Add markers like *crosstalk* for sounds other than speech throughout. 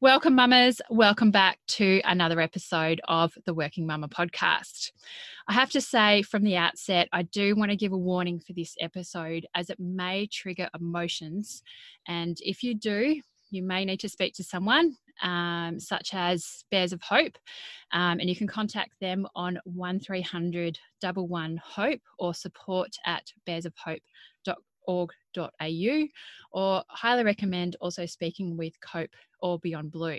Welcome, mamas. Welcome back to another episode of the Working Mama podcast. I have to say from the outset, I do want to give a warning for this episode as it may trigger emotions. And if you do, you may need to speak to someone um, such as Bears of Hope, um, and you can contact them on 1300 11 Hope or support at bearsofhope.com org.au or highly recommend also speaking with Cope or Beyond Blue.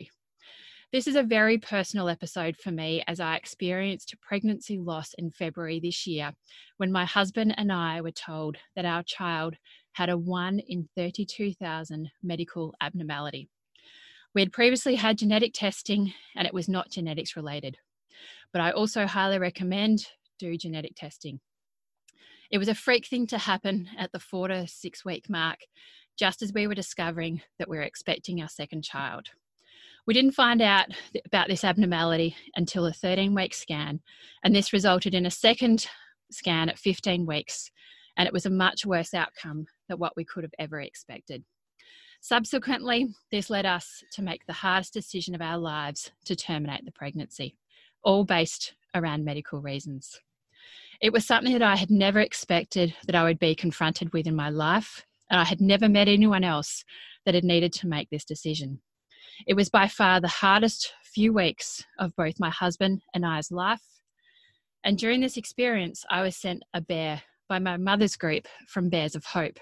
This is a very personal episode for me as I experienced pregnancy loss in February this year when my husband and I were told that our child had a 1 in 32,000 medical abnormality. We had previously had genetic testing and it was not genetics related, but I also highly recommend do genetic testing. It was a freak thing to happen at the four to six week mark, just as we were discovering that we were expecting our second child. We didn't find out about this abnormality until a 13 week scan, and this resulted in a second scan at 15 weeks, and it was a much worse outcome than what we could have ever expected. Subsequently, this led us to make the hardest decision of our lives to terminate the pregnancy, all based around medical reasons. It was something that I had never expected that I would be confronted with in my life, and I had never met anyone else that had needed to make this decision. It was by far the hardest few weeks of both my husband and I's life. And during this experience, I was sent a bear by my mother's group from Bears of Hope.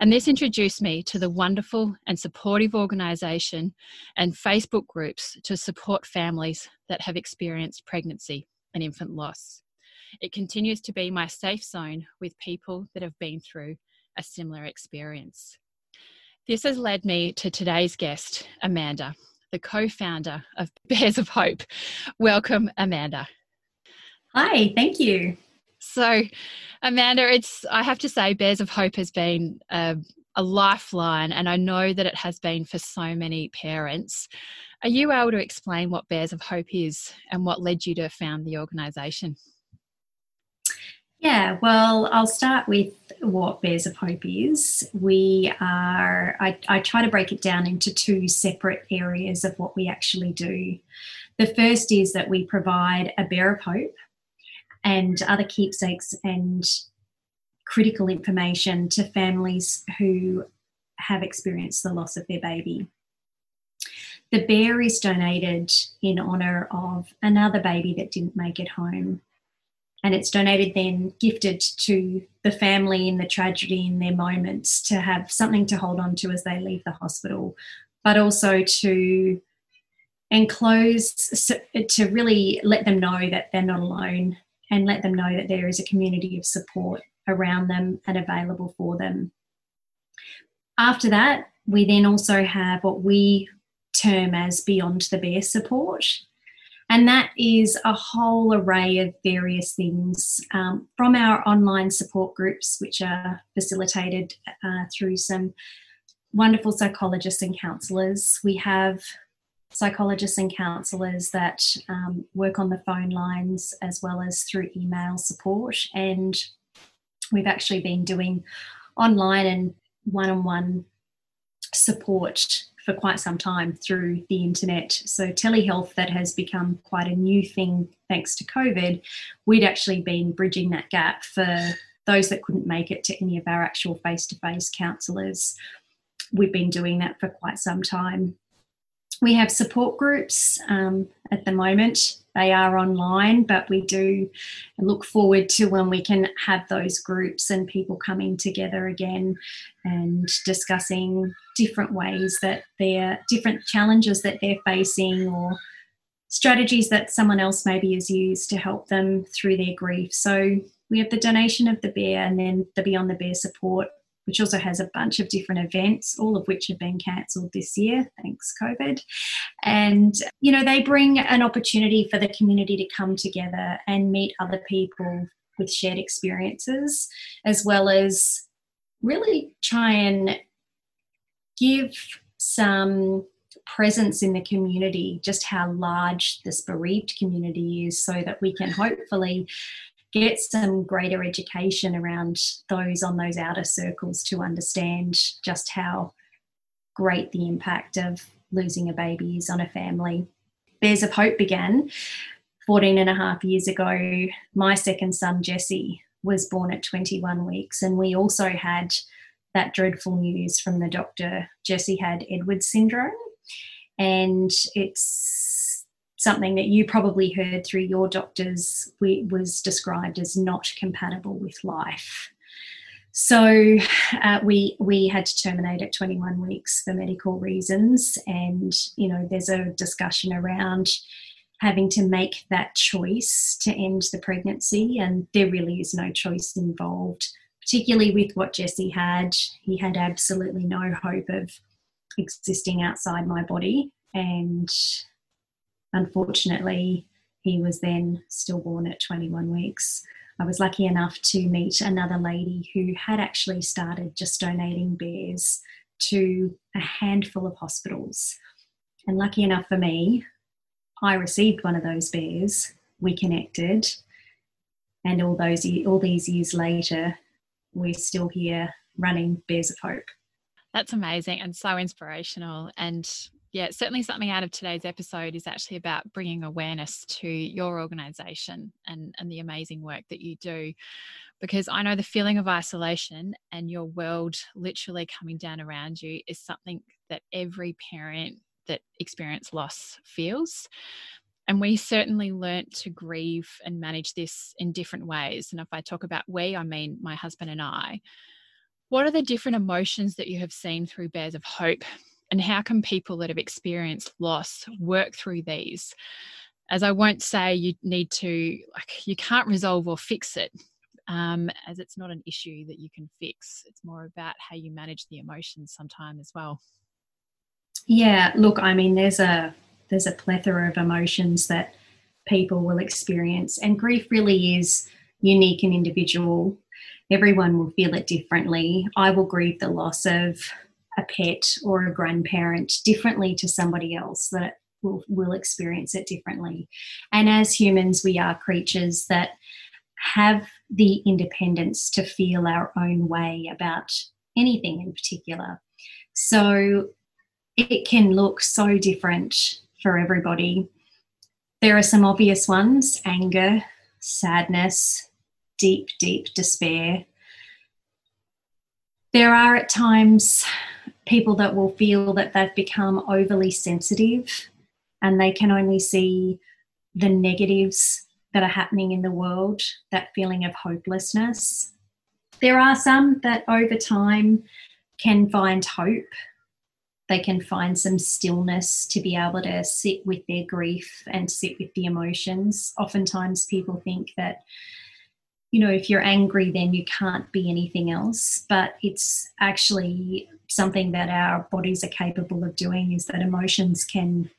And this introduced me to the wonderful and supportive organisation and Facebook groups to support families that have experienced pregnancy and infant loss. It continues to be my safe zone with people that have been through a similar experience. This has led me to today's guest, Amanda, the co founder of *laughs* Bears of Hope. Welcome, Amanda. Hi, thank you. So, Amanda, it's I have to say, Bears of Hope has been a, a lifeline, and I know that it has been for so many parents. Are you able to explain what Bears of Hope is and what led you to found the organisation? Yeah, well, I'll start with what Bears of Hope is. We are, I, I, try to break it down into two separate areas of what we actually do. The first is that we provide a Bear of Hope and other keepsakes and critical information to families who have experienced the loss of their baby. The bear is donated in honour of another baby that didn't make it home and it's donated then gifted to the family in the tragedy in their moments to have something to hold on to as they leave the hospital but also to enclose to really let them know that they're not alone and let them know that there is a community of support around them and available for them. After that we then also have what we term as beyond the bear support and that is a whole array of various things um, from our online support groups, which are facilitated uh, through some wonderful psychologists and counsellors. We have psychologists and counsellors that um, work on the phone lines as well as through email support. And we've actually been doing online and one on one support for quite some time through the internet. So, telehealth, that has become quite a new thing thanks to COVID, we'd actually been bridging that gap for those that couldn't make it to any of our actual face to face counsellors. We've been doing that for quite some time. We have support groups um, at the moment. They are online, but we do look forward to when we can have those groups and people coming together again and discussing different ways that they're different challenges that they're facing or strategies that someone else maybe has used to help them through their grief. So we have the donation of the bear and then the Beyond the Bear support which also has a bunch of different events, all of which have been cancelled this year, thanks COVID. And, you know, they bring an opportunity for the community to come together and meet other people with shared experiences, as well as really try and give some presence in the community, just how large this bereaved community is, so that we can hopefully get some greater education around those on those outer circles to understand just how great the impact of losing a baby is on a family. Bears of Hope began 14 and a half years ago. My second son, Jesse, was born at 21 weeks, and we also had that dreadful news from the doctor. Jesse had Edwards syndrome, and it's something that you probably heard through your doctors was described as not compatible with life. So uh, we we had to terminate at 21 weeks for medical reasons, and you know there's a discussion around having to make that choice to end the pregnancy, and there really is no choice involved. Particularly with what Jesse had, he had absolutely no hope of existing outside my body, and unfortunately, he was then stillborn at 21 weeks. I was lucky enough to meet another lady who had actually started just donating bears to a handful of hospitals. And lucky enough for me, I received one of those bears. We connected, and all those all these years later, we're still here running Bears of Hope. That's amazing and so inspirational. And yeah, certainly something out of today's episode is actually about bringing awareness to your organization and, and the amazing work that you do. Because I know the feeling of isolation and your world literally coming down around you is something that every parent that experience loss feels. And we certainly learnt to grieve and manage this in different ways. And if I talk about we, I mean my husband and I. What are the different emotions that you have seen through Bears of Hope and how can people that have experienced loss work through these? As i won't say you need to like you can't resolve or fix it um, as it's not an issue that you can fix. It's more about how you manage the emotions sometime as well. Yeah look i mean there's a there's a plethora of emotions that people will experience and grief really is unique and individual. Everyone will feel it differently. I will grieve the loss of a pet or a grandparent differently to somebody else that will, will experience it differently. And as humans, we are creatures that have the independence to feel our own way about anything in particular. So it can look so different for everybody. There are some obvious ones anger, sadness, deep, deep despair. There are at times people that will feel that they've become overly sensitive and they can only see the negatives that are happening in the world, that feeling of hopelessness. There are some that over time can find hope. They can find some stillness to be able to sit with their grief and sit with the emotions. Oftentimes, people think that you know, if you're angry, then you can't be anything else. But it's actually something that our bodies are capable of doing is that emotions can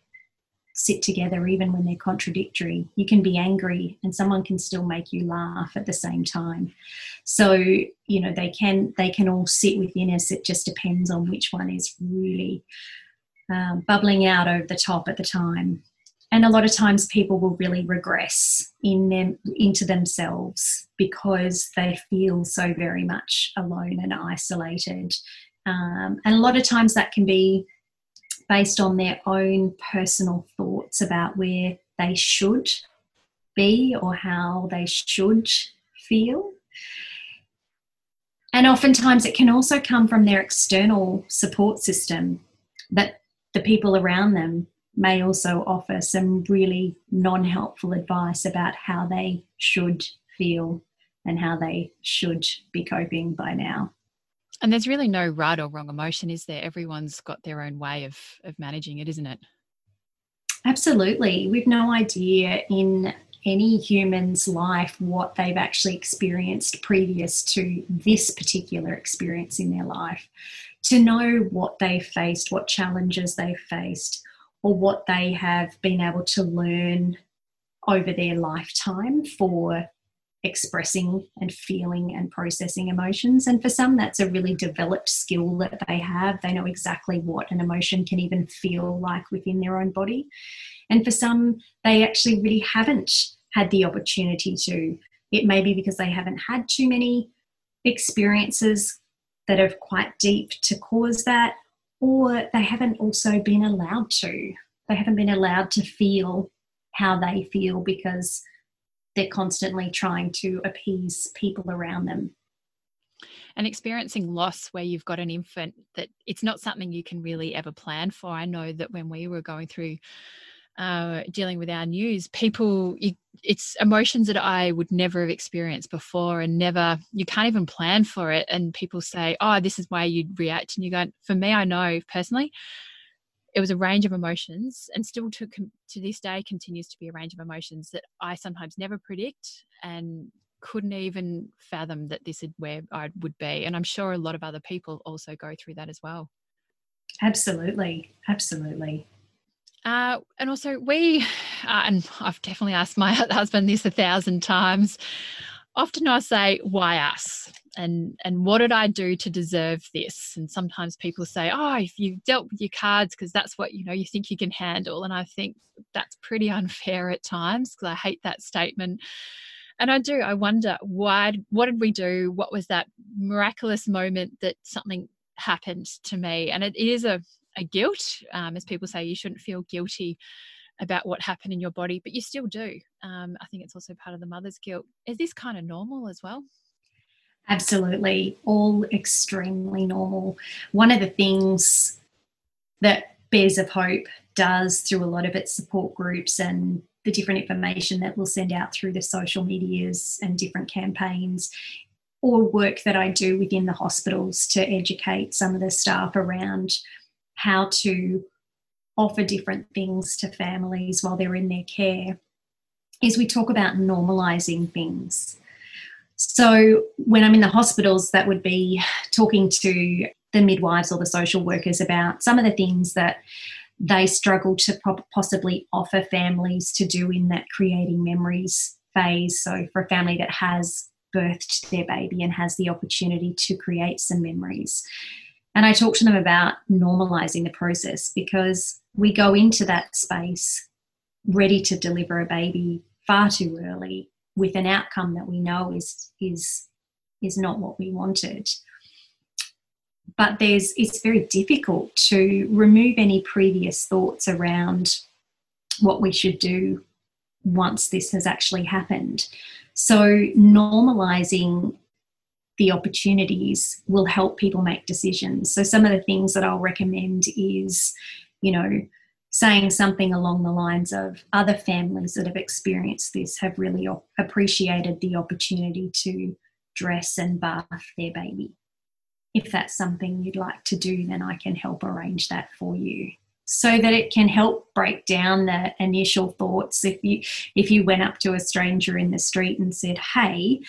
sit together even when they're contradictory. You can be angry and someone can still make you laugh at the same time. So, you know, they can they can all sit within us. It just depends on which one is really um, bubbling out over the top at the time and a lot of times people will really regress in them into themselves because they feel so very much alone and isolated um, and a lot of times that can be based on their own personal thoughts about where they should be or how they should feel and oftentimes it can also come from their external support system that the people around them may also offer some really non helpful advice about how they should feel and how they should be coping by now. And there's really no right or wrong emotion, is there? Everyone's got their own way of, of managing it, isn't it? Absolutely. We've no idea in any human's life what they've actually experienced previous to this particular experience in their life. To know what they've faced, what challenges they've faced, or what they have been able to learn over their lifetime for expressing and feeling and processing emotions. And for some, that's a really developed skill that they have. They know exactly what an emotion can even feel like within their own body. And for some, they actually really haven't had the opportunity to. It may be because they haven't had too many experiences that are quite deep to cause that, or they haven't also been allowed to. They haven't been allowed to feel how they feel because they're constantly trying to appease people around them. And experiencing loss where you've got an infant that it's not something you can really ever plan for. I know that when we were going through uh, dealing with our news, people, you, it's emotions that I would never have experienced before and never, you can't even plan for it. And people say, oh, this is why you'd react. And you go, for me, I know personally, it was a range of emotions and still to, to this day continues to be a range of emotions that I sometimes never predict and couldn't even fathom that this is where I would be. And I'm sure a lot of other people also go through that as well. Absolutely. Absolutely. Uh, and also, we, uh, and I've definitely asked my *laughs* husband this a thousand times. Often I say, why us? And, and what did I do to deserve this? And sometimes people say, oh, if you dealt with your cards because that's what you know you think you can handle. And I think that's pretty *laughs* unfair at times because I hate that statement. And I do. I wonder why. What did we do? What was that miraculous moment that something happened to me? And it is a a guilt, um, as people say, you shouldn't feel guilty about what happened in your body, but you still do. Um, I think it's also part of the mother's guilt. Is this kind of normal as well? Absolutely, all extremely normal. One of the things that Bears of Hope does through a lot of its support groups and the different information that we'll send out through the social medias and different campaigns or work that I do within the hospitals to educate some of the staff around how to offer different things to families while they're in their care is we talk about normalizing things. So when I'm in the hospitals, that would be talking to the midwives or the social workers about some of the things that they struggle to possibly offer families to do in that creating memories phase. So for a family that has birthed their baby and has the opportunity to create some memories. And I talk to them about normalizing the process because we go into that space ready to deliver a baby far too early with an outcome that we know is is is not what we wanted. But there's it's very difficult to remove any previous thoughts around what we should do once this has actually happened. So normalizing the opportunities will help people make decisions. So, some of the things that I'll recommend is, you know, saying something along the lines of other families that have experienced this have really appreciated the opportunity to dress and bath their baby. If that's something you'd like to do, then I can help arrange that for you so that it can help break down the initial thoughts if you if you went up to a stranger in the street and said hey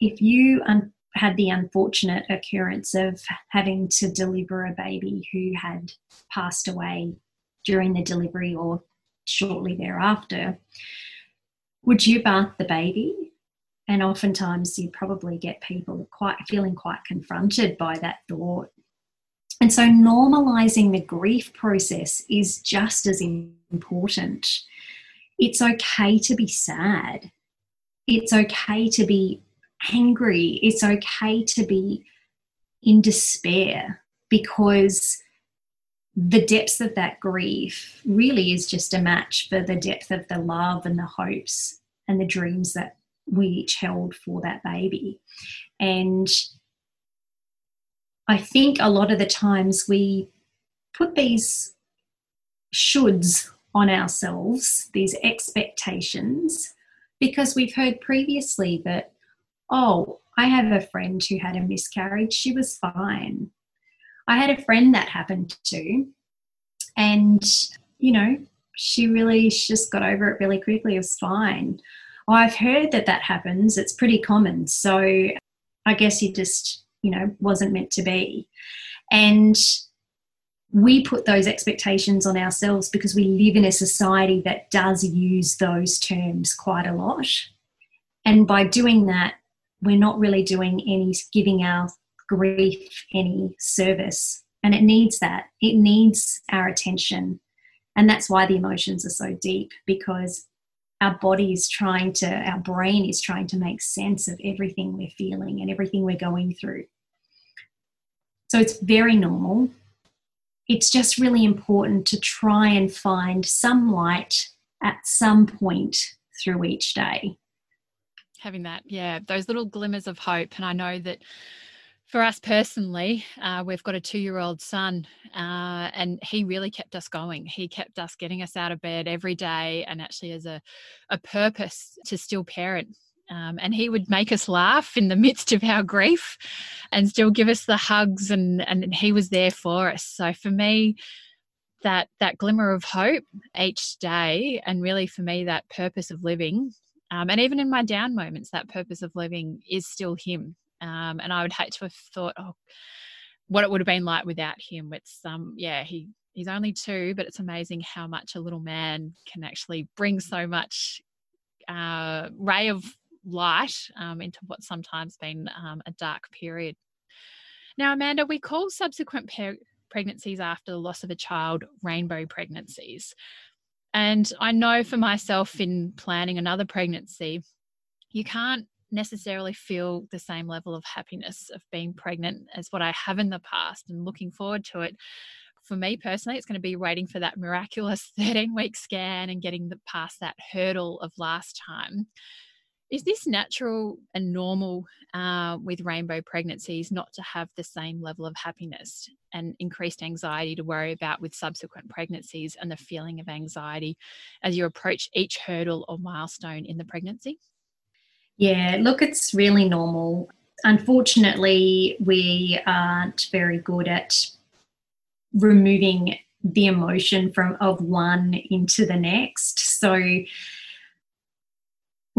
if you un- had the unfortunate occurrence of having to deliver a baby who had passed away during the delivery or shortly thereafter. Would you bath the baby? And oftentimes you probably get people quite feeling quite confronted by that thought. And so normalizing the grief process is just as important. It's okay to be sad. It's okay to be angry. It's okay to be in despair because the depths of that grief really is just a match for the depth of the love and the hopes and the dreams that we each held for that baby. And I think a lot of the times we put these shoulds on ourselves, these expectations, because we've heard previously that oh, I have a friend who had a miscarriage. She was fine. I had a friend that happened to, and you know, she really she just got over it really quickly. It was fine. Well, I've heard that that happens. It's pretty common. So I guess it just, you know, wasn't meant to be. And we put those expectations on ourselves because we live in a society that does use those terms quite a lot. And by doing that, we're not really doing any giving our grief any service. And it needs that. It needs our attention. And that's why the emotions are so deep because our body is trying to our brain is trying to make sense of everything we're feeling and everything we're going through. So it's very normal. It's just really important to try and find some light at some point through each day. Having that, yeah, those little glimmers of hope. And I know that for us personally, uh, we've got a two year old son, uh, and he really kept us going. He kept us getting us out of bed every day and actually as a, a purpose to still parent. Um, and he would make us laugh in the midst of our grief and still give us the hugs, and, and he was there for us. So for me, that that glimmer of hope each day and really for me that purpose of living um, and even in my down moments that purpose of living is still him um, and I would hate to have thought, oh, what it would have been like without him. It's um, yeah, he he's only two, but it's amazing how much a little man can actually bring so much uh, ray of light um, into what's sometimes been um, a dark period. Now, Amanda, we call subsequent pregnancies after the loss of a child rainbow pregnancies. And I know for myself in planning another pregnancy, you can't necessarily feel the same level of happiness of being pregnant as what I have in the past and looking forward to it. For me personally, it's going to be waiting for that miraculous *laughs* 13 week scan and getting past that hurdle of last time. Is this natural and normal uh, with rainbow pregnancies not to have the same level of happiness and increased anxiety to worry about with subsequent pregnancies and the feeling of anxiety as you approach each hurdle or milestone in the pregnancy? Yeah, look, it's really normal. Unfortunately, we aren't very good at removing the emotion from of one into the next. So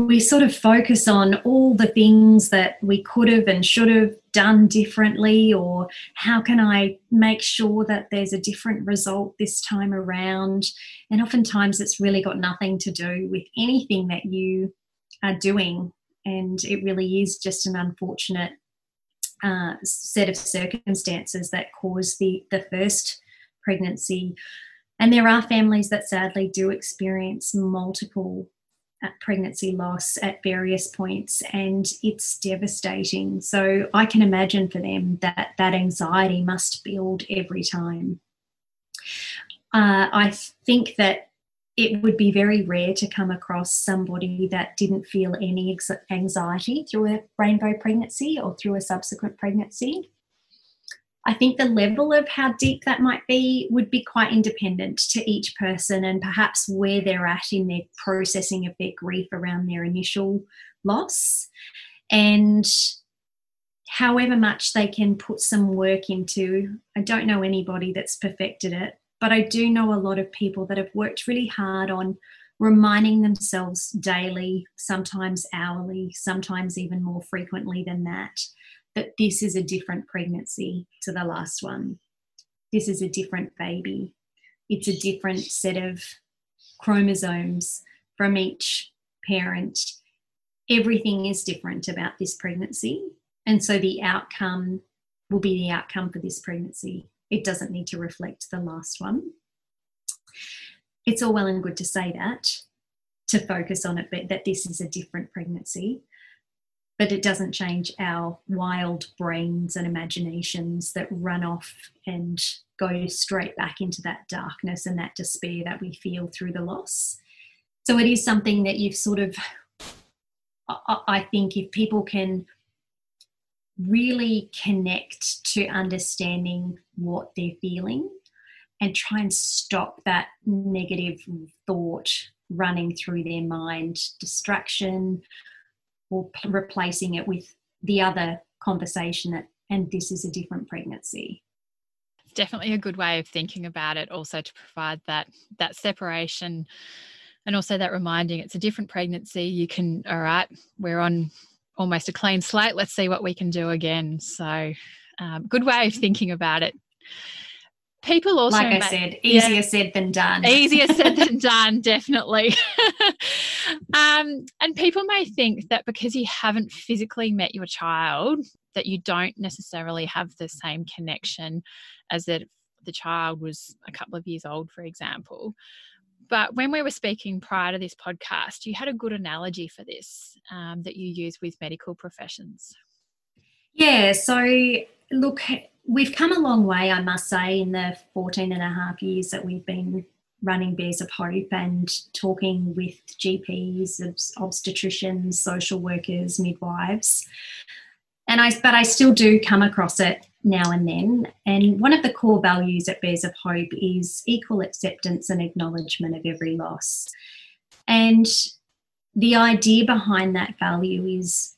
we sort of focus on all the things that we could have and should have done differently, or how can I make sure that there's a different result this time around? And oftentimes it's really got nothing to do with anything that you are doing and it really is just an unfortunate uh, set of circumstances that caused the the first pregnancy. And there are families that sadly do experience multiple pregnancy loss at various points, and it's devastating. So I can imagine for them that that anxiety must build every time. Uh, I think that it would be very rare to come across somebody that didn't feel any anxiety through a rainbow pregnancy or through a subsequent pregnancy. I think the level of how deep that might be would be quite independent to each person and perhaps where they're at in their processing of their grief around their initial loss. And however much they can put some work into, I don't know anybody that's perfected it, but I do know a lot of people that have worked really hard on reminding themselves daily, sometimes hourly, sometimes even more frequently than that, that this is a different pregnancy to the last one. This is a different baby. It's a different set of chromosomes from each parent. Everything is different about this pregnancy. And so the outcome will be the outcome for this pregnancy it doesn't need to reflect the last one. It's all well and good to say that, to focus on it, but that this is a different pregnancy. But it doesn't change our wild brains and imaginations that run off and go straight back into that darkness and that despair that we feel through the loss. So it is something that you've sort of, I think, if people can really connect to understanding what they're feeling and try and stop that negative thought running through their mind, distraction, or p- replacing it with the other conversation that, and this is a different pregnancy. Definitely a good way of thinking about it, also to provide that that separation and also that reminding it's a different pregnancy. You can, all right, we're on almost a clean slate. Let's see what we can do again. So, um, good way of thinking about it. People also, like I said, easier yeah, said than done. easier said than *laughs* done, definitely. *laughs* um, and people may think that because you haven't physically met your child, that you don't necessarily have the same connection as if the child was a couple of years old, for example. But when we were speaking prior to this podcast, you had a good analogy for this um, that you use with medical professions. Yeah. So, look, we've come a long way, I must say, in the 14 and a half years that we've been running Bears of Hope and talking with GPs, obstetricians, social workers, midwives. And I, but I still do come across it now and then. And one of the core values at Bears of Hope is equal acceptance and acknowledgement of every loss. And the idea behind that value is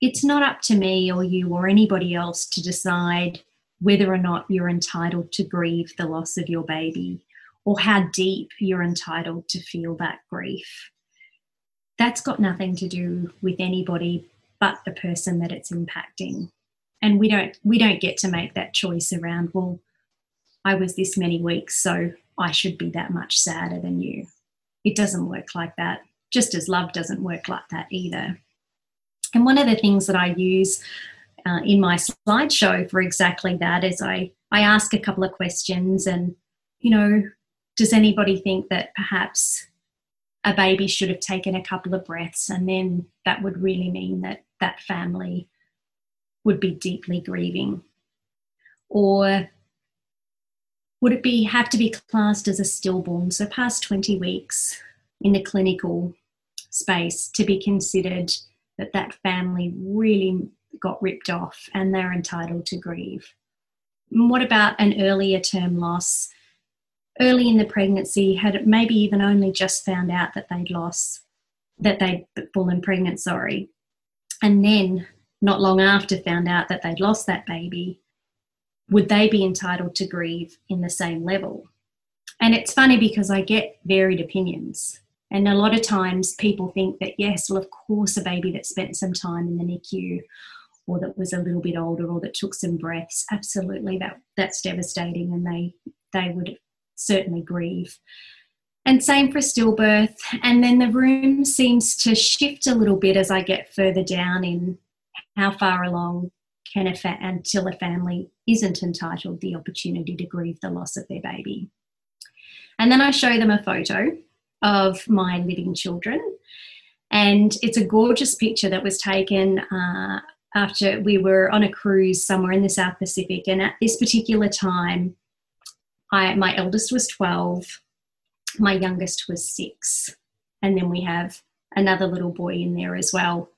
it's not up to me or you or anybody else to decide whether or not you're entitled to grieve the loss of your baby or how deep you're entitled to feel that grief. That's got nothing to do with anybody but the person that it's impacting. And we don't we don't get to make that choice around, well, I was this many weeks, so I should be that much sadder than you. It doesn't work like that, just as love doesn't work like that either. And one of the things that I use uh, in my slideshow for exactly that is I, I ask a couple of questions and, you know, does anybody think that perhaps a baby should have taken a couple of breaths and then that would really mean that that family would be deeply grieving? Or would it be have to be classed as a stillborn, so past 20 weeks in the clinical space to be considered that that family really got ripped off and they're entitled to grieve. What about an earlier term loss? Early in the pregnancy, had maybe even only just found out that they'd lost, that they'd fallen pregnant, sorry. And then, not long after, found out that they'd lost that baby. Would they be entitled to grieve in the same level? And it's funny because I get varied opinions. And a lot of times people think that, yes, well, of course, a baby that spent some time in the NICU or that was a little bit older or that took some breaths, absolutely, that, that's devastating and they, they would certainly grieve. And same for stillbirth. And then the room seems to shift a little bit as I get further down in how far along can a fa- until a family isn't entitled the opportunity to grieve the loss of their baby. And then I show them a photo of my living children. And it's a gorgeous picture that was taken uh, after we were on a cruise somewhere in the South Pacific. And at this particular time, I, my eldest was 12, my youngest was six. And then we have another little boy in there as well.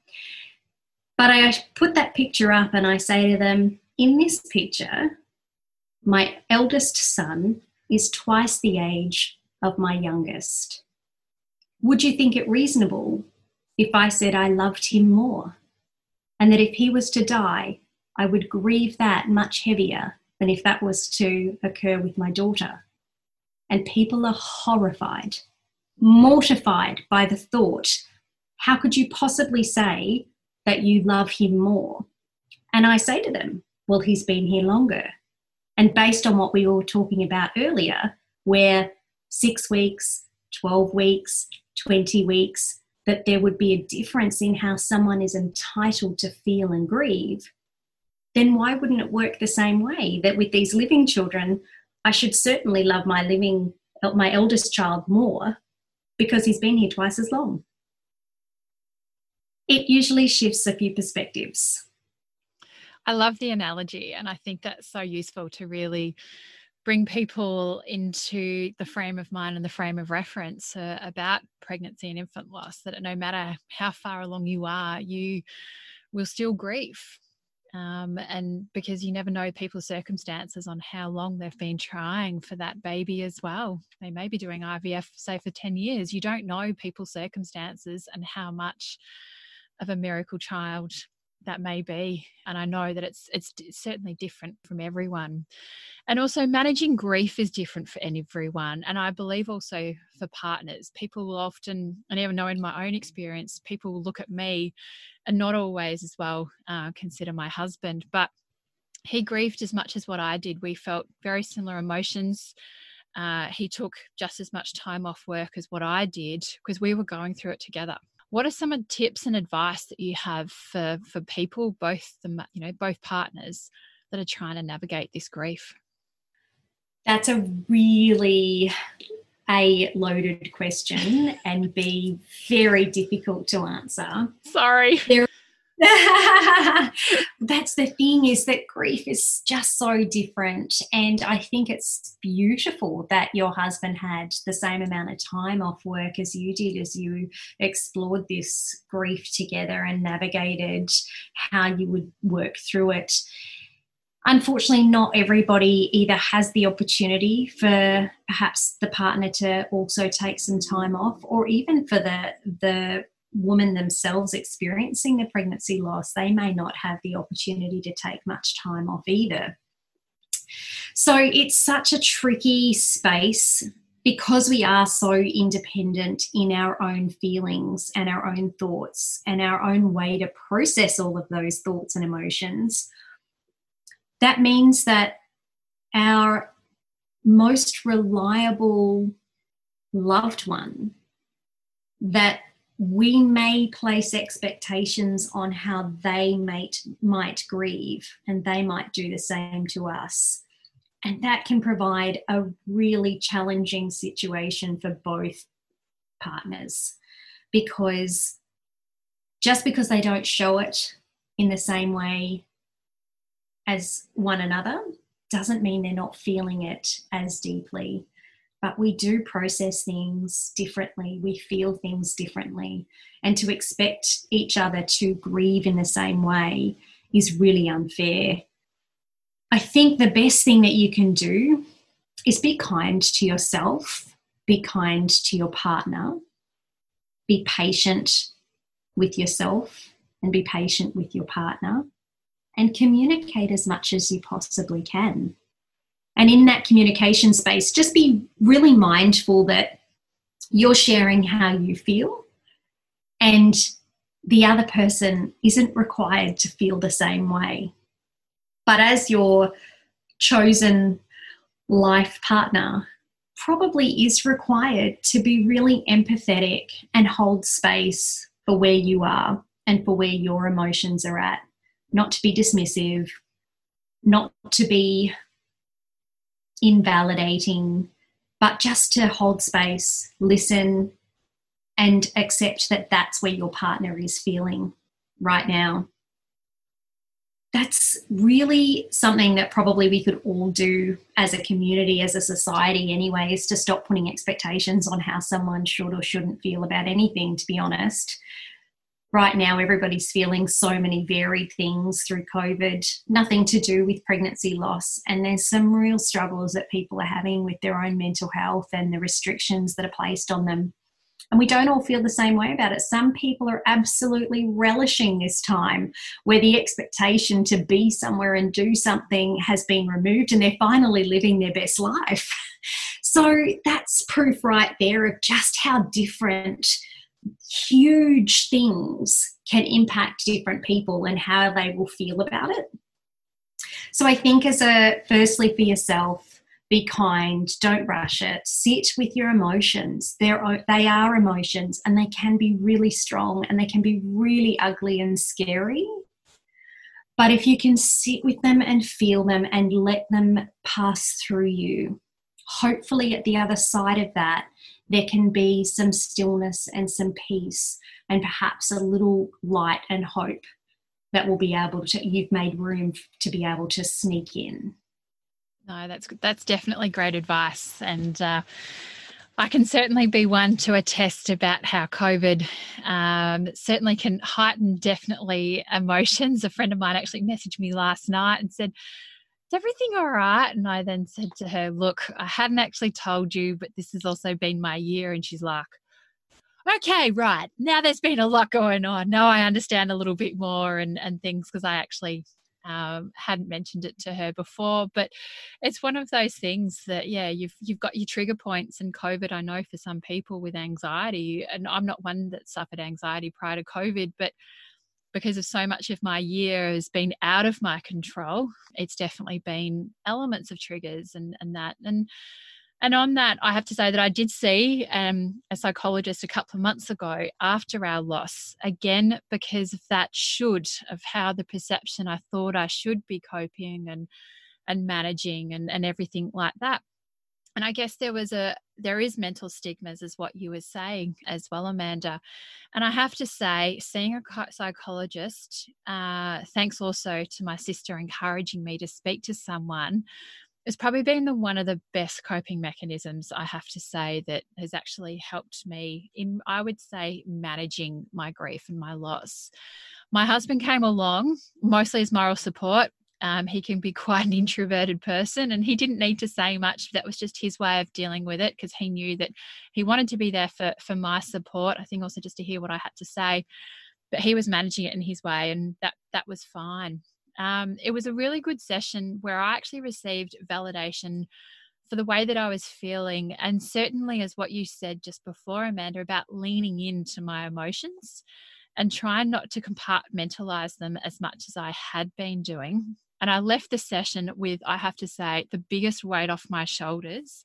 But I put that picture up and I say to them, in this picture, my eldest son is twice the age of my youngest. Would you think it reasonable if I said I loved him more? And that if he was to die, I would grieve that much heavier than if that was to occur with my daughter. And people are horrified, mortified by the thought how could you possibly say that you love him more? And I say to them, well, he's been here longer. And based on what we were talking about earlier, where six weeks, 12 weeks, 20 weeks, that there would be a difference in how someone is entitled to feel and grieve, then why wouldn't it work the same way? That with these living children, I should certainly love my living, uh, my eldest child more because he's been here twice as long. It usually shifts a few perspectives. I love the analogy, and I think that's so useful to really bring people into the frame of mind and the frame of reference uh, about pregnancy and infant loss that no matter how far along you are, you will still grieve. Um, and because you never know people's circumstances on how long they've been trying for that baby as well. They may be doing IVF, say, for 10 years. You don't know people's circumstances and how much of a miracle child that may be and i know that it's it's certainly different from everyone. And also managing grief is different for everyone and i believe also for partners. People will often i never know in my own experience people will look at me and not always as well uh, consider my husband but he grieved as much as what i did. We felt very similar emotions. Uh, he took just as much time off work as what i did because we were going through it together what are some of tips and advice that you have for for people both the you know both partners that are trying to navigate this grief? That's a really a loaded question and be very difficult to answer. Sorry. There *laughs* That's the thing is that grief is just so different. And I think it's beautiful that your husband had the same amount of time off work as you did as you explored this grief together and navigated how you would work through it unfortunately not everybody either has the opportunity for perhaps the partner to also take some time off or even for the the woman themselves experiencing the pregnancy loss they may not have the opportunity to take much time off either. So it's such a tricky space because we are so independent in our own feelings and our own thoughts and our own way to process all of those thoughts and emotions. That means that our most reliable loved one that we may place expectations on how they might might grieve and they might do the same to us and that can provide a really challenging situation for both partners because just because they don't show it in the same way as one another doesn't mean they're not feeling it as deeply. But we do process things differently, we feel things differently. And to expect each other to grieve in the same way is really unfair. I think the best thing that you can do is be kind to yourself, be kind to your partner, be patient with yourself, and be patient with your partner and communicate as much as you possibly can. And in that communication space, just be really mindful that you're sharing how you feel and the other person isn't required to feel the same way. But as your chosen life partner, probably is required to be really empathetic and hold space for where you are and for where your emotions are at not to be dismissive, not to be invalidating, but just to hold space, listen, and accept that that's where your partner is feeling right now. That's really something that probably we could all do as a community, as a society, anyway, is to stop putting expectations on how someone should or shouldn't feel about anything, to be honest right now everybody's feeling so many varied things through COVID, nothing to do with pregnancy loss. And there's some real struggles that people are having with their own mental health and the restrictions that are placed on them. And we don't all feel the same way about it. Some people are absolutely relishing this time where the expectation to be somewhere and do something has been removed and they're finally living their best life. *laughs* So that's proof right there of just how different huge things can impact different people and how they will feel about it. So I think as a firstly for yourself, be kind, don't rush it. Sit with your emotions. They're, they are emotions and they can be really strong and they can be really ugly and scary. But if you can sit with them and feel them and let them pass through you, hopefully at the other side of that, there can be some stillness and some peace and perhaps a little light and hope that will be able to you've made room to be able to sneak in no that's that's definitely great advice and uh, I can certainly be one to attest about how COVID um, certainly can heighten definitely emotions. A friend of mine actually messaged me last night and said, is everything all right? And I then said to her, Look, I hadn't actually told you, but this has also been my year. And she's like, Okay, right. Now there's been a lot going on. Now I understand a little bit more and, and things because I actually um, hadn't mentioned it to her before. But it's one of those things that, yeah, you've you've got your trigger points and COVID. I know for some people with anxiety, and I'm not one that suffered anxiety prior to COVID, but because of so much of my year has been out of my control it's definitely been elements of triggers and and that. And and on that i have to say that i did see um, a psychologist a couple of months ago after our loss again because of that should of how the perception i thought i should be coping and and managing and, and everything like that. And i guess there was a there is mental stigmas, is what you were saying as well, Amanda. And I have to say, seeing a psychologist, uh, thanks also to my sister encouraging me to speak to someone, it's probably been the one of the best coping mechanisms I have to say that has actually helped me in I would say managing my grief and my loss. My husband came along mostly as moral support. Um, he can be *laughs* quite an introverted person and he didn't need to say much that was just his way of dealing with it because he knew that he wanted to be there for for my support i think also just to hear what i had to say but he was managing it in his way and that that was fine um, it was a really good session where I actually received validation for the way that I was feeling. And certainly, as what you said just before, Amanda, about leaning into my emotions and trying not to compartmentalize them as much as I had been doing. And I left the session with, I have to say, the biggest weight off my shoulders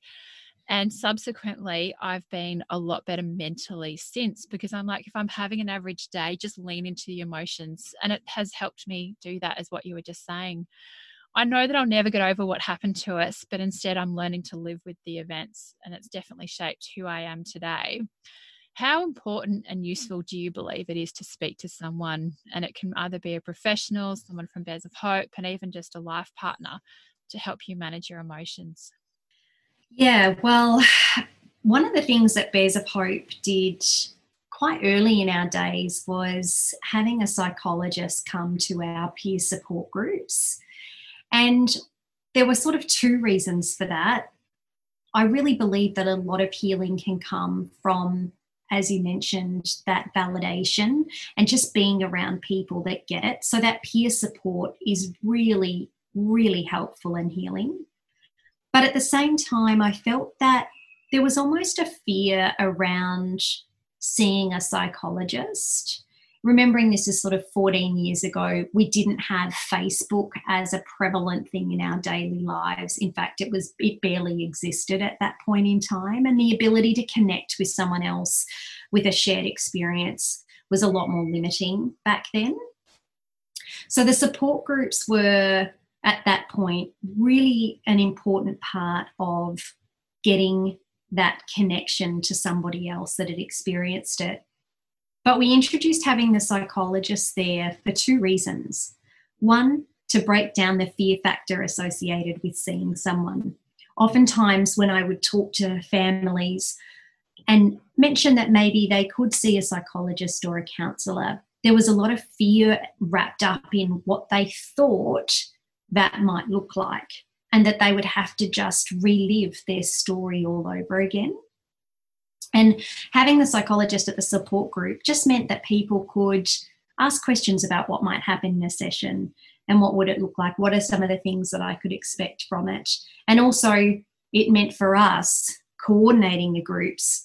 and subsequently, I've been a lot better mentally since because I'm like, if I'm having an average day, just lean into the emotions. And it has helped me do that, as what you were just saying. I know that I'll never get over what happened to us, but instead I'm learning to live with the events, and it's definitely shaped who I am today. How important and useful do you believe it is to speak to someone? And it can either be a professional, someone from Bears of Hope, and even just a life partner to help you manage your emotions. Yeah, well, *sighs* one of the things that Bears of Hope did quite early in our days was having a psychologist come to our peer support groups. And there were sort of two reasons for that. I really believe that a lot of healing can come from, as you mentioned, that validation and just being around people that get it. So that peer support is really, really helpful in healing. But at the same time, I felt that there was almost a fear around seeing a psychologist. Remembering this is sort of 14 years ago, we didn't have Facebook as a prevalent thing in our daily lives. In fact, it was it barely existed at that point in time, and the ability to connect with someone else with a shared experience was a lot more limiting back then. So the support groups were at that point really an important part of getting that connection to somebody else that had experienced it. But we introduced having the psychologist there for two reasons. One, to break down the fear factor associated with seeing someone. Oftentimes, when I would talk to families and mention that maybe they could see a psychologist or a counsellor, there was a lot of fear wrapped up in what they thought that might look like, and that they would have to just relive their story all over again. And having the psychologist at the support group just meant that people could ask questions about what might happen in a session and what would it look like? What are some of the things that I could expect from it? And also, it meant for us coordinating the groups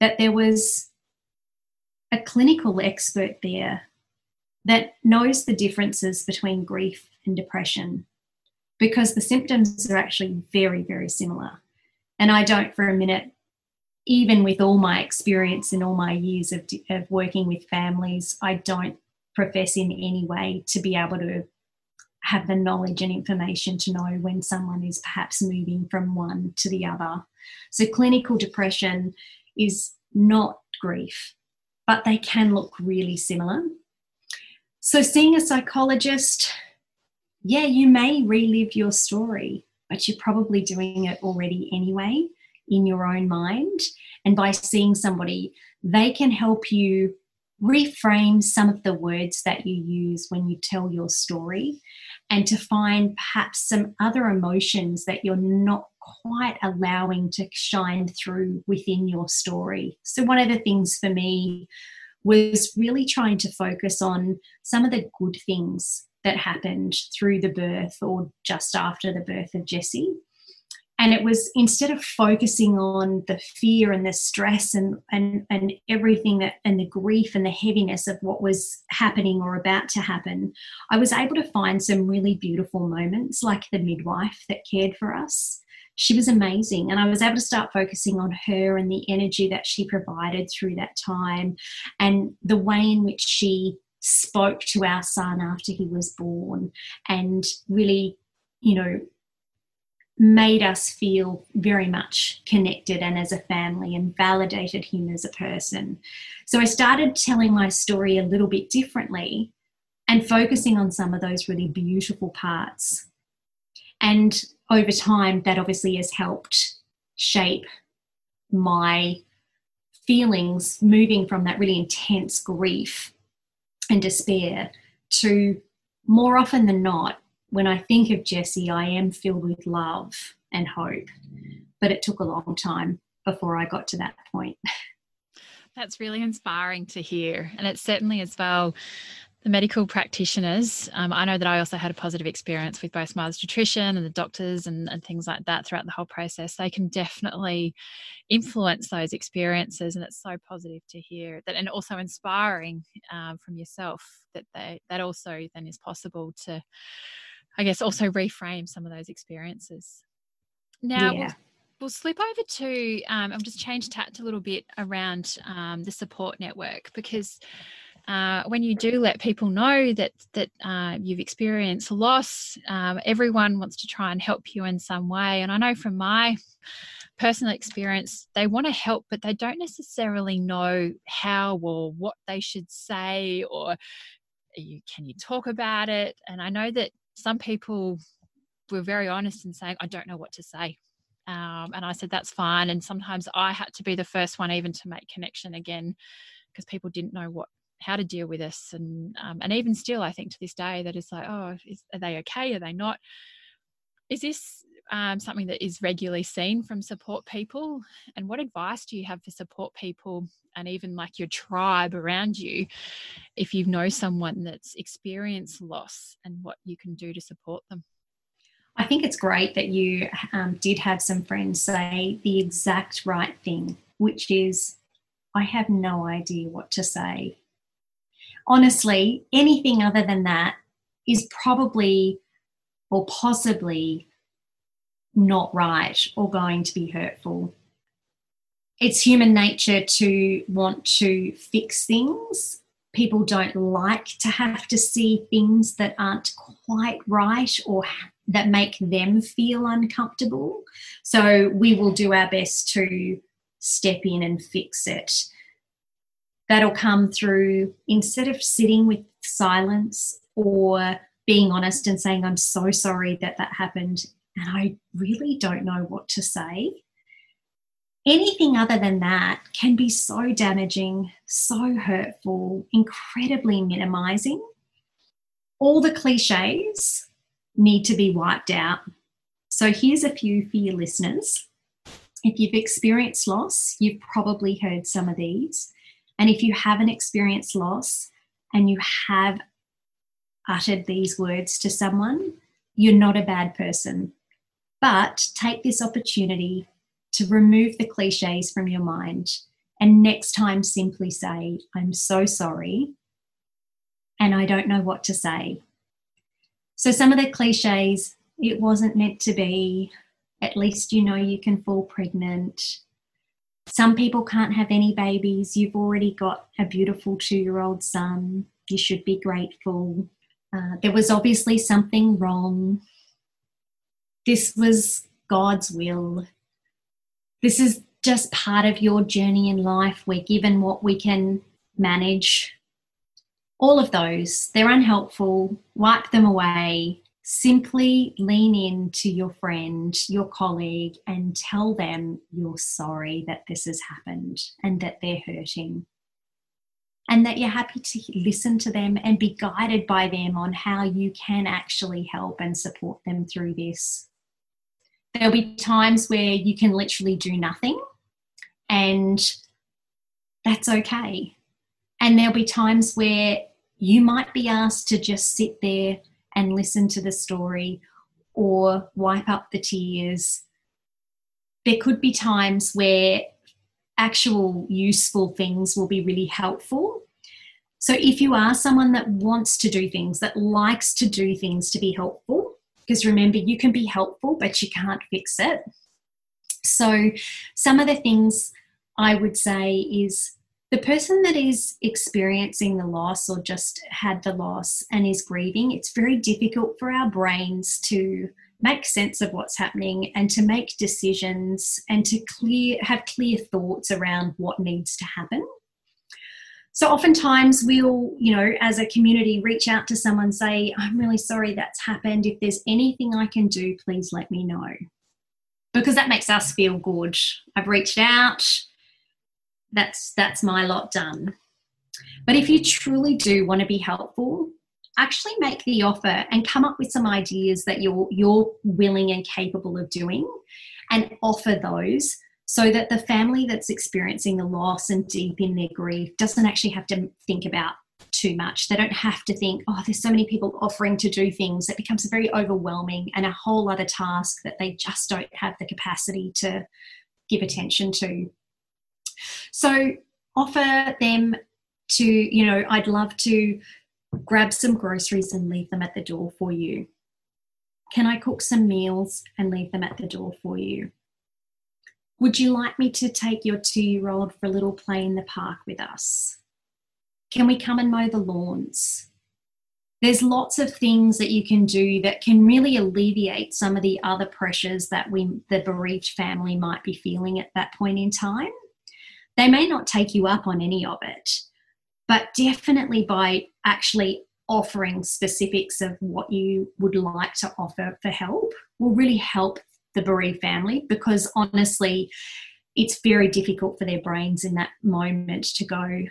that there was a clinical expert there that knows the differences between grief and depression because the symptoms are actually very, very similar. And I don't for a minute, even with all my experience and all my years of, of working with families, I don't profess in any way to be able to have the knowledge and information to know when someone is perhaps moving from one to the other. So, clinical depression is not grief, but they can look really similar. So, seeing a psychologist, yeah, you may relive your story, but you're probably doing it already anyway in your own mind. And by seeing somebody, they can help you reframe some of the words that you use when you tell your story and to find perhaps some other emotions that you're not quite allowing to shine through within your story. So, one of the things for me was really trying to focus on some of the good things that happened through the birth or just after the birth of Jesse. And it was instead of focusing on the fear and the stress and, and, and everything that and the grief and the heaviness of what was happening or about to happen, I was able to find some really beautiful moments, like the midwife that cared for us. She was amazing. And I was able to start focusing on her and the energy that she provided through that time and the way in which she spoke to our son after he was born and really, you know, made us feel very much connected and as a family and validated him as a person. So I started telling my story a little bit differently and focusing on some of those really beautiful parts. And over time, that obviously has helped shape my feelings moving from that really intense grief and despair to more often than not, when I think of Jesse, I am filled with love and hope. But it took a long time before I got to that point. *laughs* That's really inspiring to hear. And it's certainly as well the medical practitioners, um, I know that I also had a positive experience with both Mother's Nutrition and the doctors and, and, things like that throughout the whole process. They can definitely influence those experiences, and it's so positive to hear that, and also inspiring um, from yourself that they that also then is possible to, I guess, also reframe some of those experiences. Now. Yeah. We'll, we'll slip over to um, I'll just change tact a little bit around um, the support network because uh, when you do let people know that that uh, you've experienced loss, um, everyone wants to try and help you in some way. And I know from my personal experience, they want to help, but they don't necessarily know how or what they should say, or you, can you talk about it? And I know that some people were very honest in saying, "I don't know what to say." Um, and I said, that's fine. And sometimes I had to be the first one even to make connection again because people didn't know what how to deal with this and um, and even still i think to this day that it's like oh is, are they okay are they not is this um, something that is regularly seen from support people? And what advice do you have for support people and even like your tribe around you if you know someone that's experienced loss and what you can do to support them? I think it's great that you um, did have some friends say the exact right thing which is i have no idea what to say. Honestly, anything other than that is probably or possibly not right or going to be hurtful. It's human nature to want to fix things. People don't like to have to see things that aren't quite right or that make them feel uncomfortable. So we will do our best to step in and fix it that'll come through instead of sitting with silence or being honest and saying, I'm so sorry that that happened and I really don't know what to say. Anything other than that can be so damaging, so hurtful, incredibly minimizing. All the cliches need to be wiped out. So, here's a few for your listeners. If you've experienced loss, you've probably heard some of these. And if you haven't experienced loss and you have uttered these words to someone, you're not a bad person. But take this opportunity to remove the cliches from your mind and next time simply say, I'm so sorry and I don't know what to say. So, some of the cliches, it wasn't meant to be, at least you know you can fall pregnant, some people can't have any babies. You've already got a beautiful two year old son. You should be grateful. Uh, there was obviously something wrong. This was God's will. This is just part of your journey in life. We're given what we can manage. All of those, they're unhelpful. Wipe them away simply lean in to your friend, your colleague, and tell them you're sorry that this has happened and that they're hurting. And that you're happy to listen to them and be guided by them on how you can actually help and support them through this. There'll be times where you can literally do nothing, and that's okay. And there'll be times where you might be asked to just sit there and listen to the story or wipe up the tears. There could be times where actual useful things will be really helpful. So, if you are someone that wants to do things, that likes to do things to be helpful, because remember, you can be helpful, but you can't fix it. So, some of the things I would say is the person that is experiencing the loss or just had the loss and is grieving, it's very difficult for our brains to make sense of what's happening and to make decisions and to clear have clear thoughts around what needs to happen so oftentimes we'll you know as a community reach out to someone say i'm really sorry that's happened. If there's anything i can do please let me know. Because that makes us feel good. I've reached out. That's that's my lot done. But if you truly do want to be helpful actually make the offer and come up with some ideas that you're you're willing and capable of doing and offer those so that the family that's experiencing the loss and deep in their grief doesn't actually have to think about too much. They don't have to think, oh, there's so many people offering to do things. It becomes very overwhelming and a whole other task that they just don't have the capacity to give attention to. So offer them to, you know, I'd love to grab some groceries and leave them at the door for you. Can I cook some meals and leave them at the door for you? Would you like me to take your two year old for a little play in the park with us? Can we come and mow the lawns? There's lots of things that you can do that can really alleviate some of the other pressures that we, the bereaved family might be feeling at that point in time. They may not take you up on any of it, but definitely by actually offering specifics of what you would like to offer for help will really help the bereaved family because honestly, it's very difficult for their brains in that moment to go,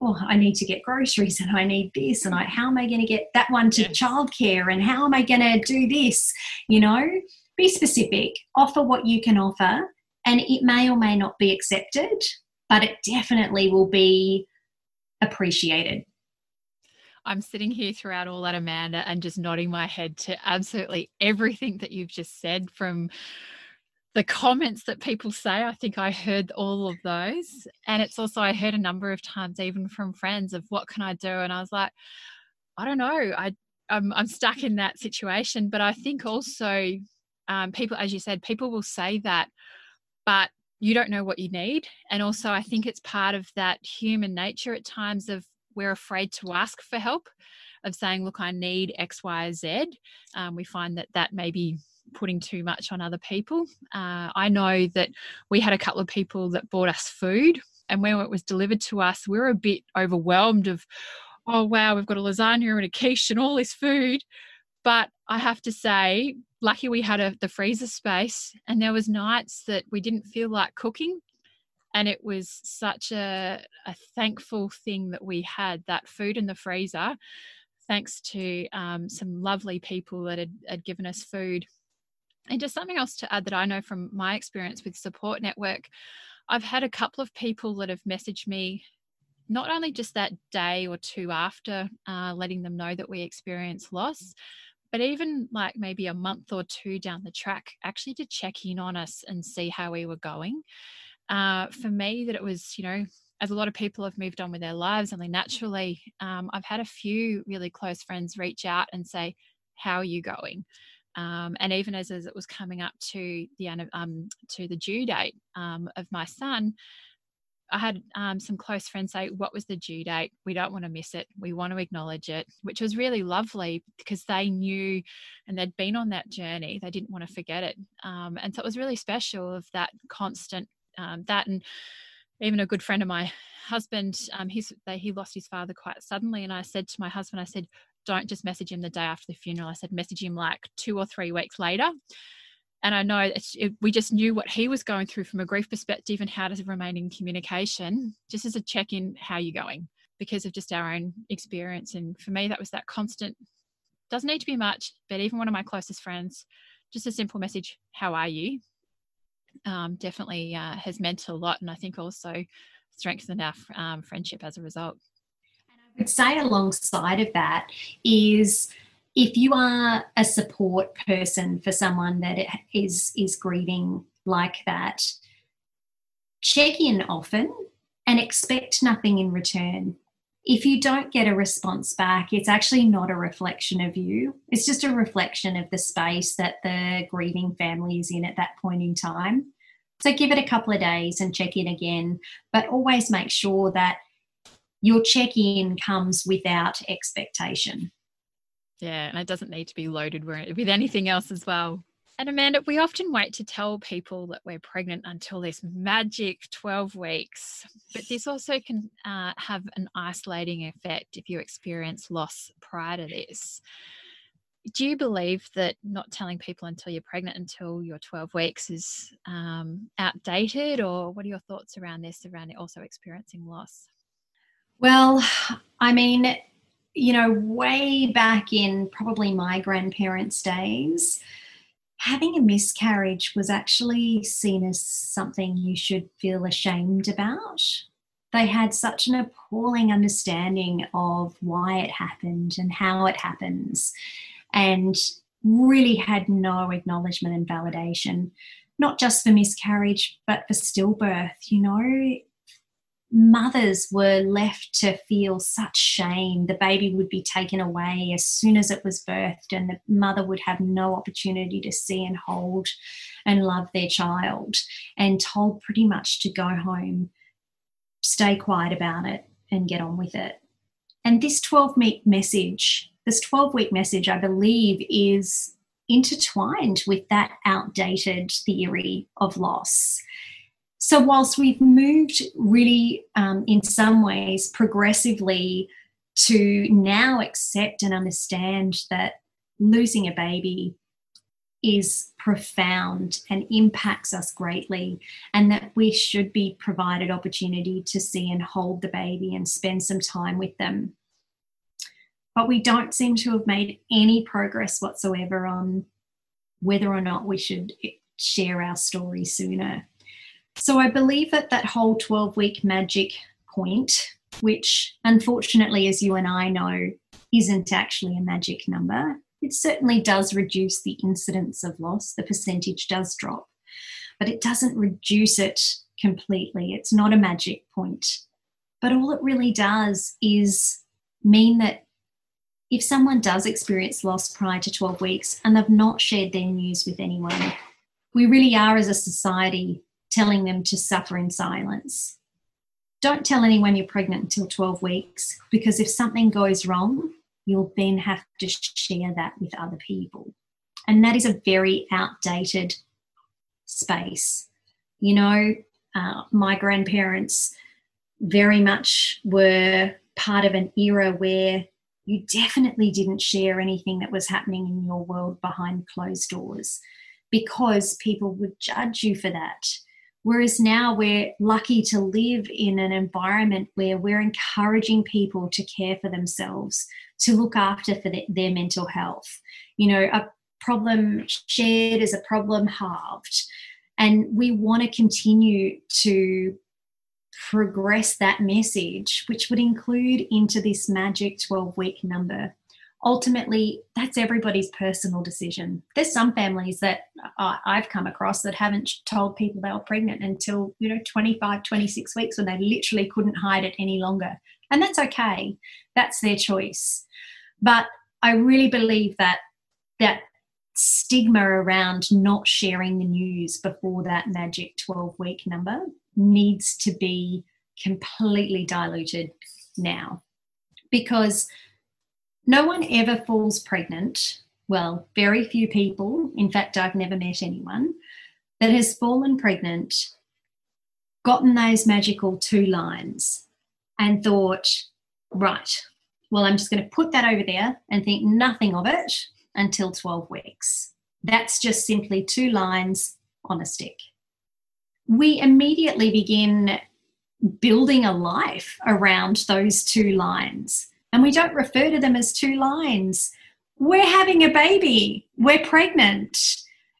oh, I need to get groceries and I need this and I, how am I going to get that one to yes. childcare and how am I going to do this? You know, be specific, offer what you can offer, and it may or may not be accepted, but it definitely will be appreciated. I'm sitting here throughout all that, Amanda, and just nodding my head to absolutely everything that you've just said from the comments that people say. I think I heard all of those. And it's also, I heard a number of times, even from friends, of what can I do? And I was like, I don't know. I, I'm, I'm stuck in that situation. But I think also, um, people, as you said, people will say that, but you don't know what you need. And also, I think it's part of that human nature at times of we're afraid to ask for help, of saying, look, I need X, Y, Z. Um, we find that that may be putting too much on other people. Uh, I know that we had a couple of people that bought us food, and when it was delivered to us, we were a bit overwhelmed of, oh, wow, we've got a lasagna and a quiche and all this food. But I have to say, lucky we had a, the freezer space, and there was nights that we didn't feel like cooking and it was such a, a thankful thing that we had that food in the freezer thanks to um, some lovely people that had, had given us food. And just something else to add that i know from my experience with support network i've had a couple of people that have messaged me not only just that day or two after uh, letting them know that we experienced loss but even like maybe a month or two down the track actually to check in on us and see how we were going uh, for me that it was, you know, as a lot of people have moved on with their lives, only naturally, um, I've had a few really close friends reach out and say, "How are you going?" Um, and even as, as it was coming up to the um, to the due date um, of my son, I had um, some close friends say, What was the due date? We don't want to miss it. We want to acknowledge it, which was really lovely because they knew and they'd been on that journey. They didn't want to forget it. Um, and so it was really special of that constant um, that and even a good friend of my husband um, he's he lost his father quite suddenly and i said to my husband i said don't just message him the day after the funeral. I said message him like two or three weeks later. And i know it, we just knew what he was going through from a grief perspective and how to remain in communication just as a check in how you going? Because of just our own experience. And for me that was that constant doesn't need to be much but even one of my closest friends just a simple message how are you um, definitely uh, has meant a lot, and I think also strengthened our um, friendship as a result. And I would say, alongside of that, is if you are a support person for someone that is is grieving like that, check in often and expect nothing in return. If you don't get a response back, it's actually not a reflection of you. It's just a reflection of the space that the grieving family is in at that point in time. So give it a couple of days and check in again, but always make sure that your check in comes without expectation. Yeah, and it doesn't need to be loaded with anything else as well. And Amanda, we often wait to tell people that we're pregnant until this magic 12 weeks, but this also can uh, have an isolating effect if you experience loss prior to this. Do you believe that not telling people until you're pregnant until you're 12 weeks is um, outdated, or what are your thoughts around this, around also experiencing loss? Well, I mean, you know, way back in probably my grandparents' days, having a miscarriage was actually seen as something you should feel ashamed about. They had such an appalling understanding of why it happened and how it happens, and really had no acknowledgement and validation, not just for miscarriage, but for stillbirth. You know, mothers were left to feel such shame. The baby would be taken away as soon as it was birthed, and the mother would have no opportunity to see and hold and love their child, and told pretty much to go home, stay quiet about it, and get on with it. And this 12 week message, this 12 week message, I believe, is intertwined with that outdated theory of loss so, whilst we've moved really, um, in some ways, progressively to now accept and understand that losing a baby is profound and impacts us greatly, and that we should be provided opportunity to see and hold the baby and spend some time with them. But we don't seem to have made any progress whatsoever on whether or not we should share our story sooner. So I believe that that whole 12 week magic point, which unfortunately, as you and I know, isn't actually a magic number, it certainly does reduce the incidence of loss. The percentage does drop, but it doesn't reduce it completely. It's not a magic point. But all it really does is mean that if someone does experience loss prior to 12 weeks and they've not shared their news with anyone, we really are as a society telling them to suffer in silence. Don't tell anyone you're pregnant until 12 weeks because if something goes wrong, you'll then have to share that with other people. And that is a very outdated space. You know, uh, my grandparents very much were part of an era where you definitely didn't share anything that was happening in your world behind closed doors because people would judge you for that. Whereas now we're lucky to live in an environment where we're encouraging people to care for themselves, to look after for the, their mental health. You know, a problem shared is a problem halved. And we want to continue to progress that message, which would include into this magic 12 week number ultimately that's everybody's personal decision. There's some families that i've come across that haven't told people they were pregnant until you know 25 26 weeks when they literally couldn't hide it any longer. And that's okay. That's their choice. But i really believe that that stigma around not sharing the news before that magic 12 week number needs to be completely diluted now. Because no one ever falls pregnant. Well, very few people, in fact, I've never met anyone that has fallen pregnant, gotten those magical two lines, and thought, right, well, I'm just going to put that over there and think nothing of it until 12 weeks. That's just simply two lines on a stick. We immediately begin building a life around those two lines and we don't refer to them as two lines. We're having a baby, we're pregnant.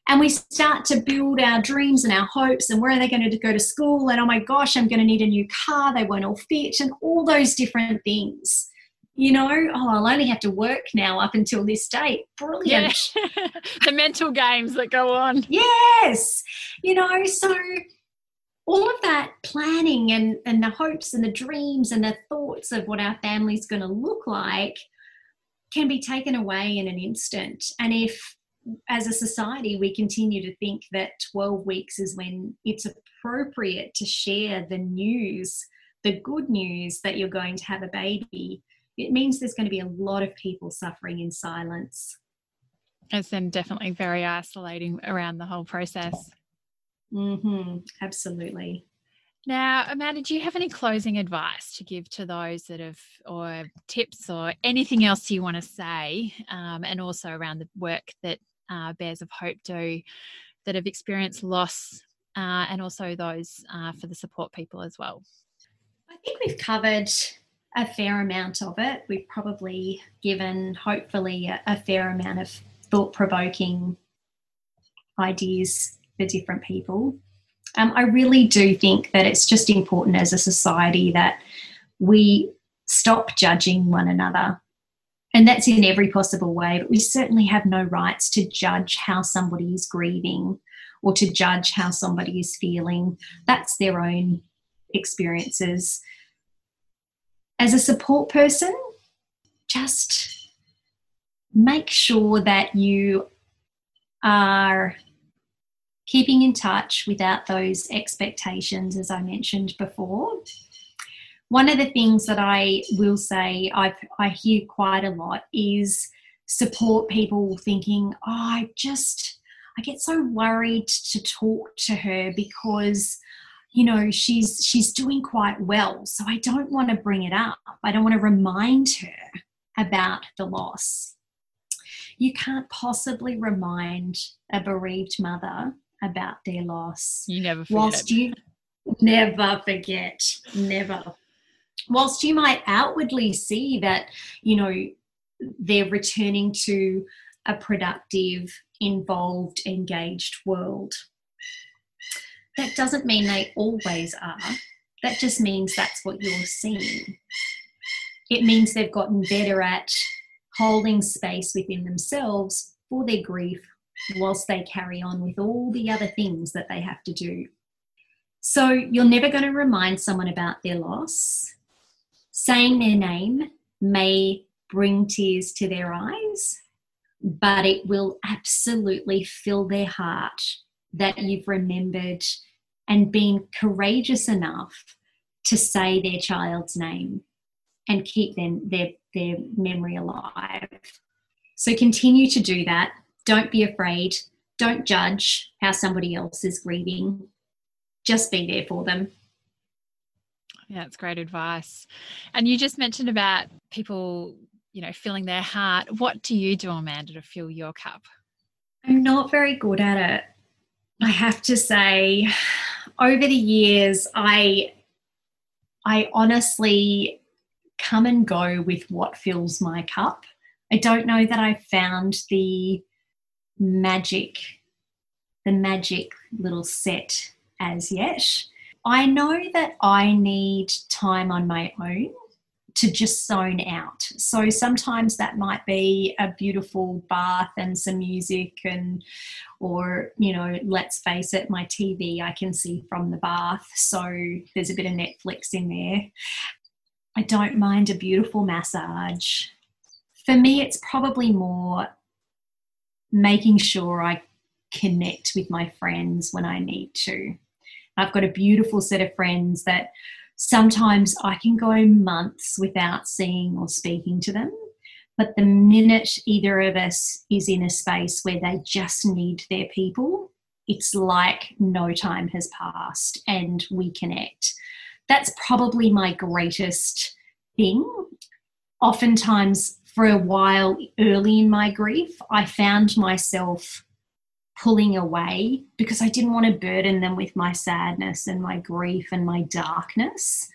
And we start to build our dreams and our hopes and where are they going to go to school? And oh my gosh, I'm going to need a new car. They won't all fit, and all those different things you know, oh, I'll only have to work now up until this date. Brilliant. Yeah. *laughs* the mental games that go on. Yes. You know, so all of that planning and, and the hopes and the dreams and the thoughts of what our family's going to look like can be taken away in an instant. And if, as a society, we continue to think that 12 weeks is when it's appropriate to share the news, the good news that you're going to have a baby, it means there's going to be a lot of people suffering in silence. It's then definitely very isolating around the whole process. Mm-hmm, absolutely. Now, Amanda, do you have any closing advice to give to those that have, or tips, or anything else you want to say, um, and also around the work that uh, Bears of Hope do that have experienced loss, uh, and also those uh, for the support people as well? I think we've covered a fair amount of it. We've probably given, hopefully, a, a fair amount of thought provoking ideas for different people. Um, I really do think that it's just important as a society that we stop judging one another. And that's in every possible way, but we certainly have no rights to judge how somebody is grieving or to judge how somebody is feeling. That's their own experiences. As a support person, just make sure that you are keeping in touch without those expectations, as I mentioned before. One of the things that I will say i I hear quite a lot is support people thinking, oh, I just, I get so worried to talk to her because you know she's she's doing quite well so i don't want to bring it up i don't want to remind her about the loss you can't possibly remind a bereaved mother about their loss. You never forget. Whilst you never forget, never. Whilst you might outwardly see that, you know, they're returning to a productive, involved, engaged world. That doesn't mean they always are. That just means that's what you're seeing. It means they've gotten better at holding space within themselves for their grief whilst they carry on with all the other things that they have to do. So you're never going to remind someone about their loss. Saying their name may bring tears to their eyes, but it will absolutely fill their heart that you've remembered and been courageous enough to say their child's name and keep them their, their memory alive. So continue to do that don't be afraid. Don't judge how somebody else is grieving. Just be there for them. Yeah, it's great advice. And you just mentioned about people, you know, filling their heart. What do you do, Amanda, to fill your cup? I'm not very good at it. I have to say, over the years, I I honestly come and go with what fills my cup. I don't know that I've found the magic, the magic little set as yet. I know that I need time on my own to just zone out. So sometimes that might be a beautiful bath and some music and or you know, let's face it, my TV I can see from the bath. So there's a bit of Netflix in there. I don't mind a beautiful massage. For me it's probably more making sure I connect with my friends when I need to. I've got a beautiful set of friends that sometimes I can go months without seeing or speaking to them. But the minute either of us is in a space where they just need their people, it's like no time has passed and we connect. That's probably my greatest thing. Oftentimes, for a while early in my grief, I found myself pulling away because I didn't want to burden them with my sadness and my grief and my darkness.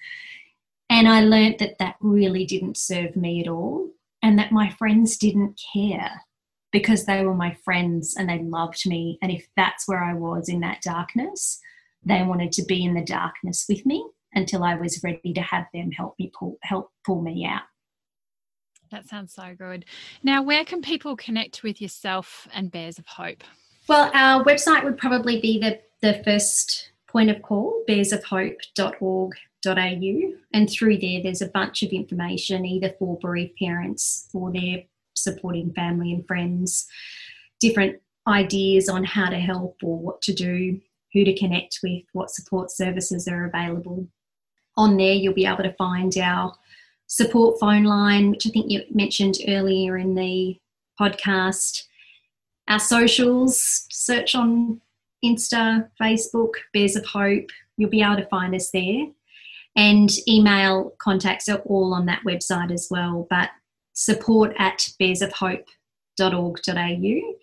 And I learnt that that really didn't serve me at all and that my friends didn't care because they were my friends and they loved me. And if that's where I was in that darkness, they wanted to be in the darkness with me until I was ready to have them help me pull help pull me out. That sounds so good. Now, where can people connect with yourself and Bears of Hope? Well, our website would probably be the, the first point of call, bearsofhope.org.au. And through there, there's a bunch of information either for bereaved parents or their supporting family and friends, different ideas on how to help or what to do, who to connect with, what support services are available. On there, you'll be able to find our support phone line, which I think you mentioned earlier in the podcast. Our socials, search on Insta, Facebook, Bears of Hope. You'll be able to find us there. And email contacts are all on that website as well. But support at bearsofhope.org.au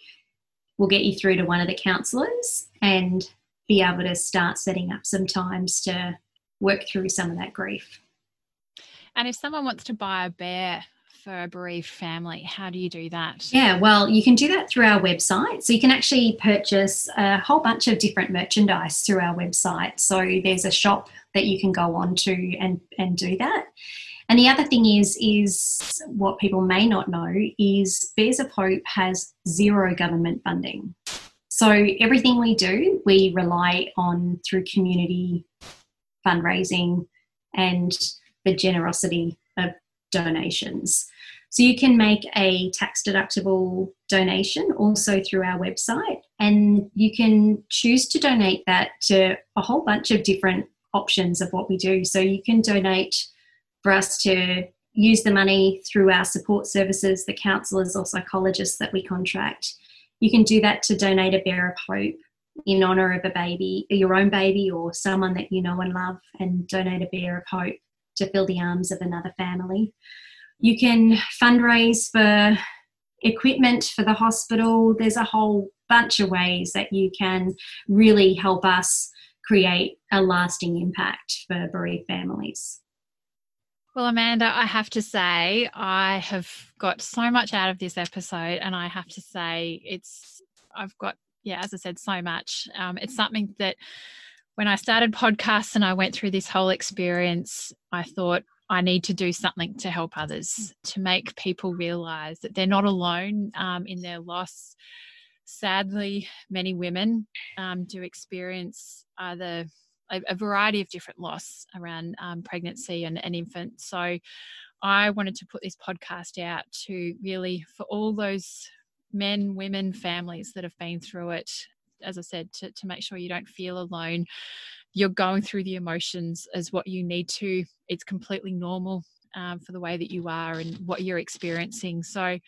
will get you through to one of the counsellors and be able to start setting up some times to work through some of that grief. And if someone wants to buy a bear for a bereaved family, how do you do that? Yeah, well, you can do that through our website. So you can actually purchase a whole bunch of different merchandise through our website. So there's a shop that you can go on to and, and do that. And the other thing is, is what people may not know is Bears of Hope has zero government funding. So everything we do, we rely on through community fundraising and the generosity of donations. So you can make a tax deductible donation also through our website, and you can choose to donate that to a whole bunch of different options of what we do. So you can donate for us to use the money through our support services, the counsellors or psychologists that we contract. You can do that to donate a bear of hope in honour of a baby, your own baby, or someone that you know and love, and donate a bear of hope to fill the arms of another family. You can fundraise for equipment for the hospital. There's a whole bunch of ways that you can really help us create a lasting impact for bereaved families. Well, Amanda, I have to say, I have got so much out of this episode, and I have to say, it's, I've got, yeah, as I said, so much. Um, it's something that when I started podcasts and I went through this whole experience, I thought I need to do something to help others, to make people realize that they're not alone um, in their loss. Sadly, many women um, do experience either a, a, variety of different loss around um, pregnancy and, and infant. So I wanted to put this podcast out to really, for all those men, women, families that have been through it, as I said, to, to make sure you don't feel alone. You're going through the emotions as what you need to. It's completely normal um, for the way that you are and what you're experiencing. So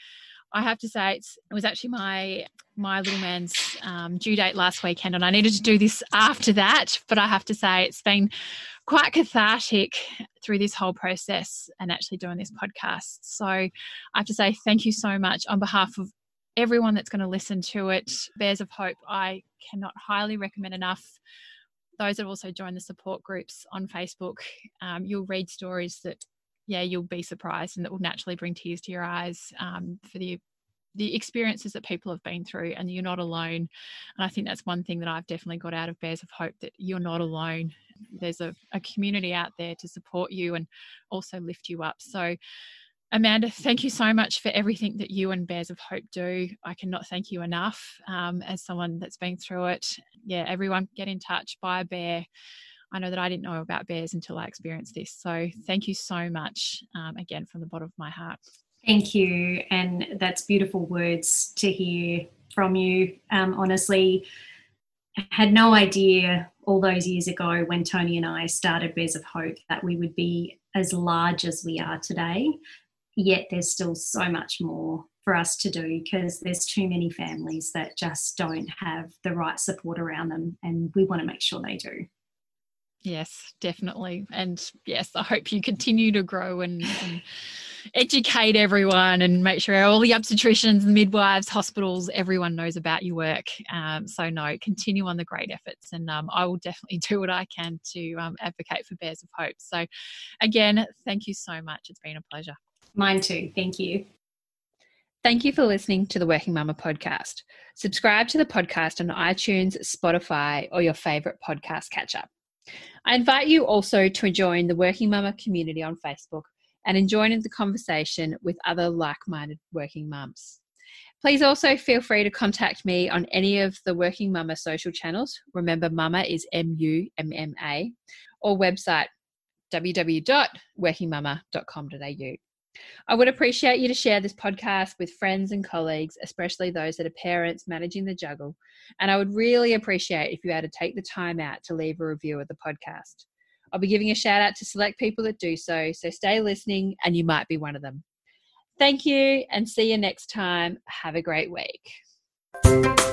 I have to say it was actually my my little man's um, due date last weekend, and I needed to do this after that. But I have to say it's been quite cathartic through this whole process and actually doing this podcast. So I have to say thank you so much on behalf of everyone that's going to listen to it, Bears of Hope, I cannot highly recommend enough. Those that also join the support groups on Facebook, um, you'll read stories that, yeah, you'll be surprised and that will naturally bring tears to your eyes um, for the the experiences that people have been through and you're not alone. And i think that's one thing that i've definitely got out of bears of hope that you're not alone. There's a, a community out there to support you and also lift you up. So Amanda, thank you so much for everything that you and Bears of Hope do. I cannot thank you enough um, as someone that's been through it. Yeah, everyone get in touch, buy a bear. I know that I didn't know about bears until I experienced this. So thank you so much um, again from the bottom of my heart. Thank you. And that's beautiful words to hear from you. Um, honestly, I had no idea all those years ago when Tony and I started Bears of Hope that we would be as large as we are today yet there's still so much more for us to do because there's too many families that just don't have the right support around them and we want to make sure they do. Yes definitely. And yes i hope you continue to grow and, and educate everyone and make sure all the obstetricians midwives hospitals everyone knows about your work. Um, so no continue on the great efforts and um, i will definitely do what i can to um, advocate for bears of hope. So again thank you so much. It's been a pleasure Mine too. Thank you. Thank you for listening to the Working Mumma podcast. Subscribe to the podcast on iTunes, Spotify, or your favorite podcast catcher. I invite you also to join the Working Mumma community on Facebook and in the conversation with other like minded working mums. Please also feel free to contact me on any of the Working Mumma social channels. Remember, Mumma is M U M M A, or website www.workingmumma.com.au. I would appreciate you to share this podcast with friends and colleagues, especially those that are parents managing the juggle. And I would really appreciate if you had to take the time out to leave a review of the podcast. I'll be giving a shout out to select people that do so. So stay listening and you might be one of them. Thank you and see you next time. Have a great week.